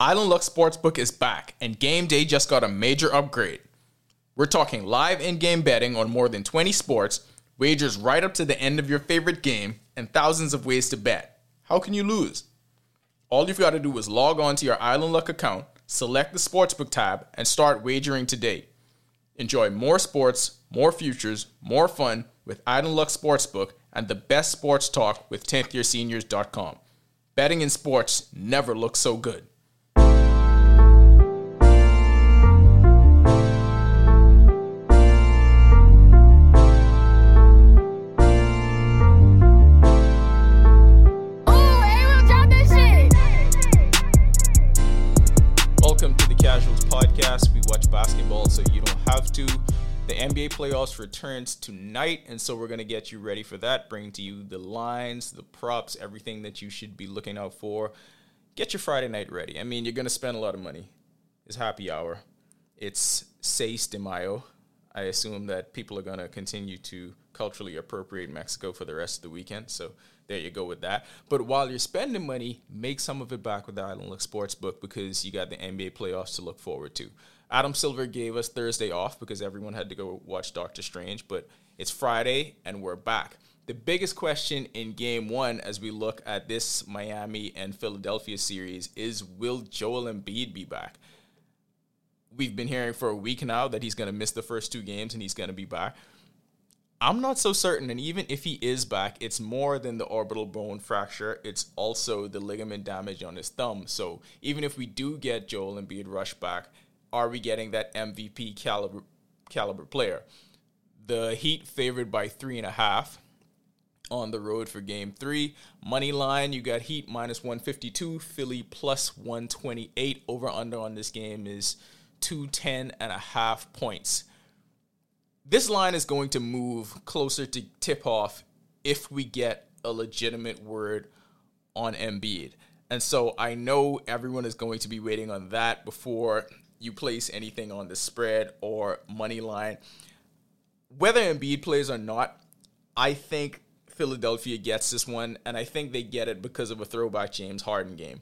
Island Luck Sportsbook is back, and game day just got a major upgrade. We're talking live in game betting on more than 20 sports, wagers right up to the end of your favorite game, and thousands of ways to bet. How can you lose? All you've got to do is log on to your Island Luck account, select the Sportsbook tab, and start wagering today. Enjoy more sports, more futures, more fun with Island Luck Sportsbook and the best sports talk with 10thyearseniors.com. Betting in sports never looks so good. So you don't have to. The NBA playoffs returns tonight, and so we're going to get you ready for that, bring to you the lines, the props, everything that you should be looking out for. Get your Friday night ready. I mean, you're going to spend a lot of money. It's happy hour. It's Seis de Mayo. I assume that people are going to continue to culturally appropriate Mexico for the rest of the weekend. So there you go with that. But while you're spending money, make some of it back with the Island Luck Sportsbook because you got the NBA playoffs to look forward to. Adam Silver gave us Thursday off because everyone had to go watch Doctor Strange, but it's Friday and we're back. The biggest question in game one as we look at this Miami and Philadelphia series is will Joel Embiid be back? we've been hearing for a week now that he's going to miss the first two games and he's going to be back. I'm not so certain. And even if he is back, it's more than the orbital bone fracture. It's also the ligament damage on his thumb. So even if we do get Joel Embiid rush back, are we getting that MVP caliber caliber player? The Heat favored by three and a half on the road for game three. Money line, you got Heat minus 152, Philly plus 128. Over under on this game is 210 and a half points. This line is going to move closer to tip off if we get a legitimate word on Embiid. And so I know everyone is going to be waiting on that before you place anything on the spread or money line. Whether Embiid plays or not, I think Philadelphia gets this one, and I think they get it because of a throwback James Harden game.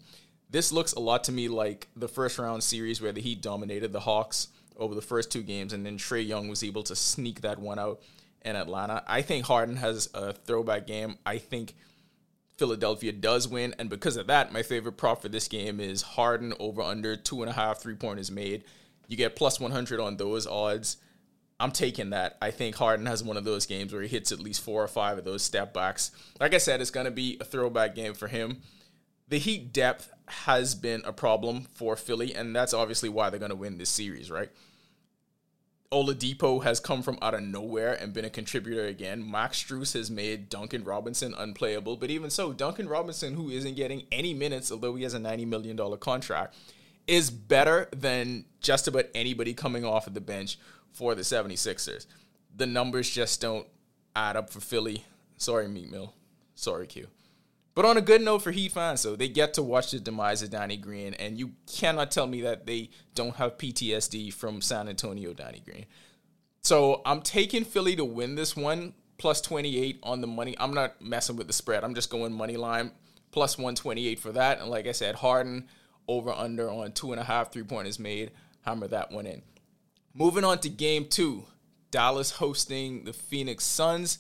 This looks a lot to me like the first round series where the Heat dominated the Hawks over the first two games, and then Trae Young was able to sneak that one out in Atlanta. I think Harden has a throwback game. I think Philadelphia does win, and because of that, my favorite prop for this game is Harden over under two and a half three pointers made. You get plus 100 on those odds. I'm taking that. I think Harden has one of those games where he hits at least four or five of those step backs. Like I said, it's going to be a throwback game for him. The Heat depth has been a problem for Philly, and that's obviously why they're going to win this series, right? Oladipo has come from out of nowhere and been a contributor again. Max Strus has made Duncan Robinson unplayable, but even so, Duncan Robinson, who isn't getting any minutes, although he has a $90 million contract, is better than just about anybody coming off of the bench for the 76ers. The numbers just don't add up for Philly. Sorry, Meek Mill. Sorry, Q. But on a good note for Heat fans, so they get to watch the demise of Danny Green, and you cannot tell me that they don't have PTSD from San Antonio Danny Green. So I'm taking Philly to win this one, plus 28 on the money. I'm not messing with the spread. I'm just going money line, plus 128 for that. And like I said, Harden over under on two and a half three pointers made. Hammer that one in. Moving on to game two, Dallas hosting the Phoenix Suns.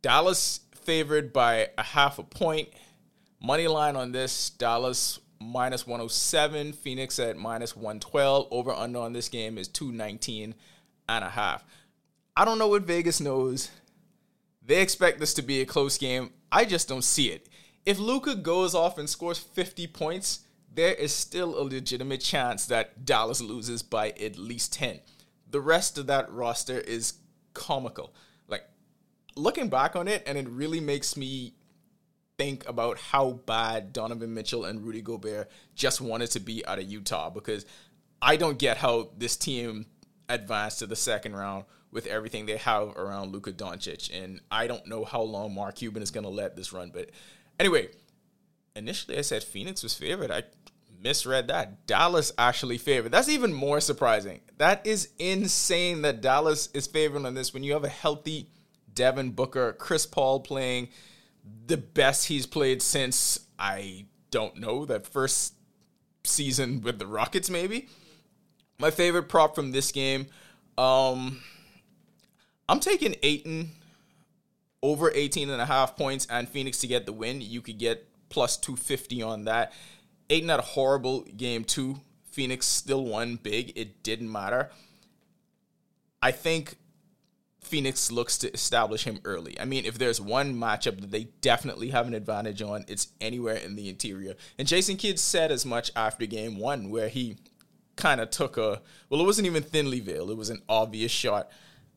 Dallas favored by a half a point. Money line on this, Dallas minus 107, Phoenix at minus 112. Over under on this game is 219 and a half. I don't know what Vegas knows. They expect this to be a close game. I just don't see it. If Luka goes off and scores 50 points, there is still a legitimate chance that Dallas loses by at least 10. The rest of that roster is comical. Like looking back on it, and it really makes me think about how bad Donovan Mitchell and Rudy Gobert just wanted to be out of Utah because I don't get how this team advanced to the second round with everything they have around Luka Doncic. And I don't know how long Mark Cuban is going to let this run. But anyway, initially I said Phoenix was favored. I misread that. Dallas actually favored. That's even more surprising. That is insane that Dallas is favored on this when you have a healthy Devin Booker, Chris Paul playing the best he's played since I don't know that first season with the Rockets, maybe. My favorite prop from this game, um, I'm taking Ayton over 18 and a half points and Phoenix to get the win. You could get plus 250 on that. Ayton had a horrible game too. Phoenix still won big. It didn't matter. I think Phoenix looks to establish him early. I mean, if there's one matchup that they definitely have an advantage on, it's anywhere in the interior. And Jason Kidd said as much after game one, where he kind of took a well, it wasn't even thinly veiled. It was an obvious shot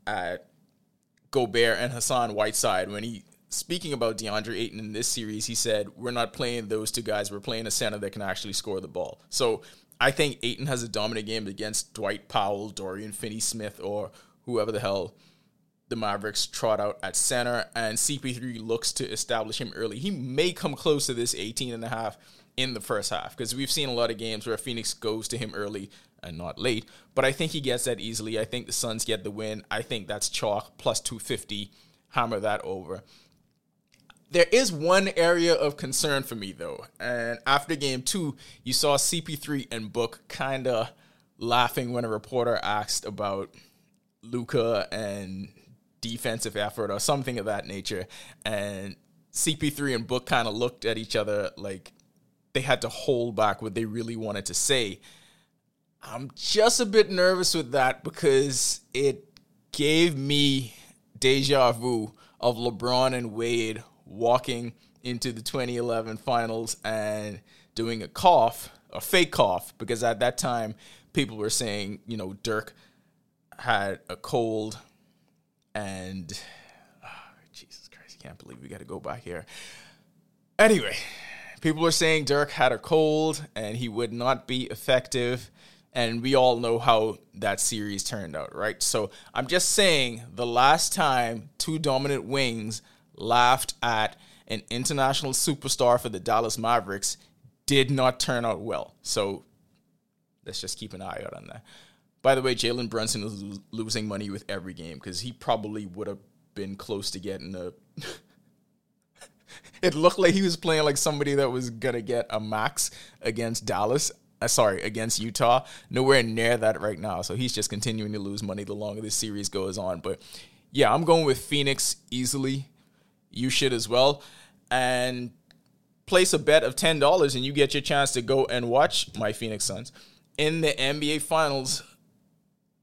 at Gobert and Hassan Whiteside when he speaking about DeAndre Ayton in this series, he said, We're not playing those two guys, we're playing a center that can actually score the ball. So I think Ayton has a dominant game against Dwight Powell, Dorian Finney Smith, or whoever the hell the Mavericks trot out at center, and CP3 looks to establish him early. He may come close to this 18 and a half in the first half because we've seen a lot of games where Phoenix goes to him early and not late, but I think he gets that easily. I think the Suns get the win. I think that's chalk plus 250. Hammer that over. There is one area of concern for me though, and after game two, you saw CP3 and Book kind of laughing when a reporter asked about Luka and defensive effort or something of that nature. And CP3 and Book kind of looked at each other like they had to hold back what they really wanted to say. I'm just a bit nervous with that because it gave me deja vu of LeBron and Wade walking into the 2011 finals and doing a cough, a fake cough, because at that time people were saying, you know, Dirk had a cold and oh, Jesus Christ, I can't believe we got to go back here. Anyway, people were saying Dirk had a cold and he would not be effective. And we all know how that series turned out, right? So I'm just saying the last time two dominant wings laughed at an international superstar for the Dallas Mavericks did not turn out well. So let's just keep an eye out on that. By the way, Jalen Brunson is losing money with every game because he probably would have been close to getting a. it looked like he was playing like somebody that was gonna get a max against Dallas. Uh, sorry, against Utah. Nowhere near that right now. So he's just continuing to lose money the longer this series goes on. But yeah, I'm going with Phoenix easily. You should as well. And place a bet of $10 and you get your chance to go and watch my Phoenix Suns in the NBA Finals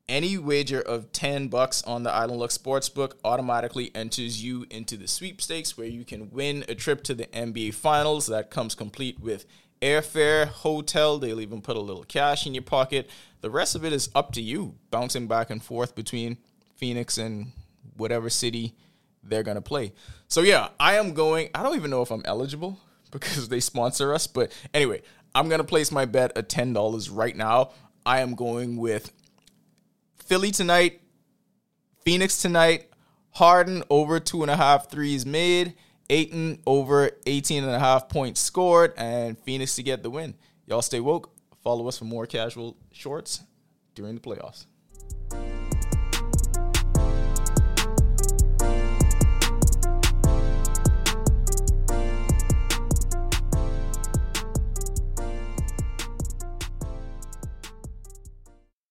any wager of 10 bucks on the Island Luck Sportsbook automatically enters you into the sweepstakes where you can win a trip to the NBA Finals that comes complete with airfare, hotel, they'll even put a little cash in your pocket. The rest of it is up to you, bouncing back and forth between Phoenix and whatever city they're going to play. So yeah, I am going, I don't even know if I'm eligible because they sponsor us, but anyway, I'm going to place my bet at $10 right now. I am going with Philly tonight, Phoenix tonight, Harden over two and a half threes made, Ayton over 18 and a half points scored, and Phoenix to get the win. Y'all stay woke. Follow us for more casual shorts during the playoffs.